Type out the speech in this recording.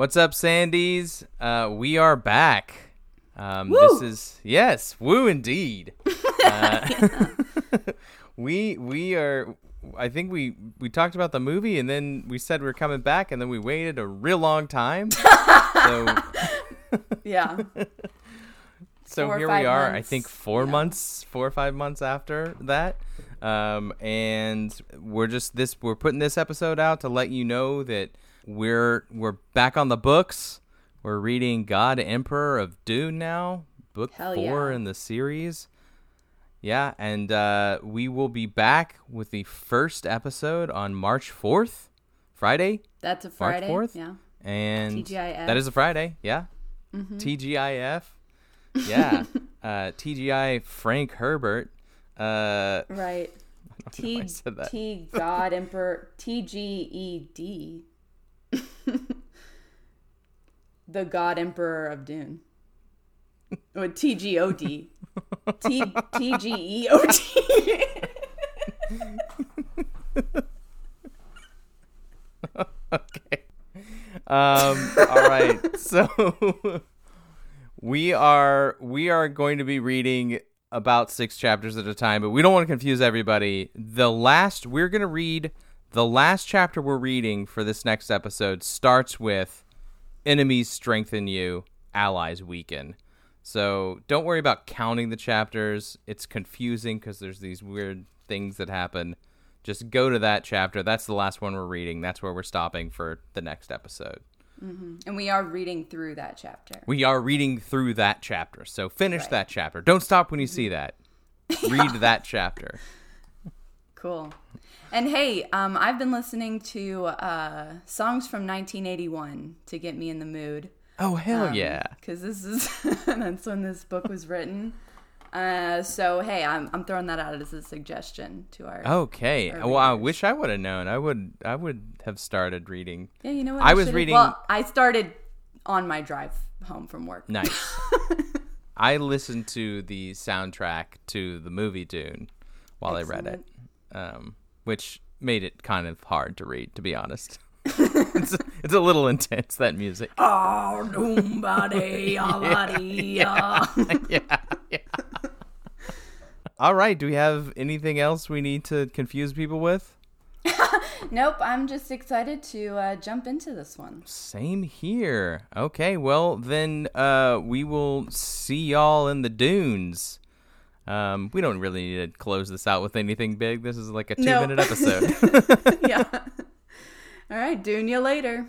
What's up, Sandies? Uh, we are back. Um, this is yes, woo indeed. Uh, we we are. I think we we talked about the movie, and then we said we are coming back, and then we waited a real long time. so Yeah. so Four here we are. I think four Yeah. months, four or five months after that, um, and we're just this. We're putting this episode out to let you know that we're we're back on the books. We're reading God Emperor of Dune now, book Hell four yeah. in the series. Yeah, and uh, we will be back with the first episode on March fourth, Friday, That's a March Friday. fourth, Yeah. and TGIF. that is a Friday. Yeah, Mm-hmm. TGIF. Yeah, uh, TGI Frank Herbert. Uh, Right. T. T God Emperor T G E D. The God Emperor of Dune. Or T G O D. T T G E O D. okay. Um, all right. So we are we are going to be reading about six chapters at a time, but we don't want to confuse everybody. The last we're going to read the last chapter we're reading for this next episode starts with enemies strengthen you, allies weaken. So don't worry about counting the chapters. It's confusing because there's these weird things that happen. Just go to that chapter. That's the last one we're reading. That's where we're stopping for the next episode. Mm-hmm. and we are reading through that chapter. We are reading through that chapter. So finish Right. that chapter. Don't stop when you mm-hmm. see that. Read that chapter. Cool. And hey, um, I've been listening to uh, songs from 1981 to get me in the mood. Oh hell Um, yeah. Because this is that's when this book was written. Uh, so hey, I'm I'm throwing that out as a suggestion to our. Okay. Our Well, I wish I would have known. I would I would have started reading. Yeah, you know what? I was reading- Well, I started on my drive home from work. Nice. I listened to the soundtrack to the movie Dune while I read it, um, which made it kind of hard to read, to be honest. it's, it's a little intense that music. Oh, nobody, already, yeah, yeah. All right. Do we have anything else we need to confuse people with? Nope, I'm just excited to uh, jump into this one. Same here. Okay, well then uh we will see y'all in the dunes. Um we don't really need to close this out with anything big. This is like a 2 No. minute episode. yeah. All right, doing you later.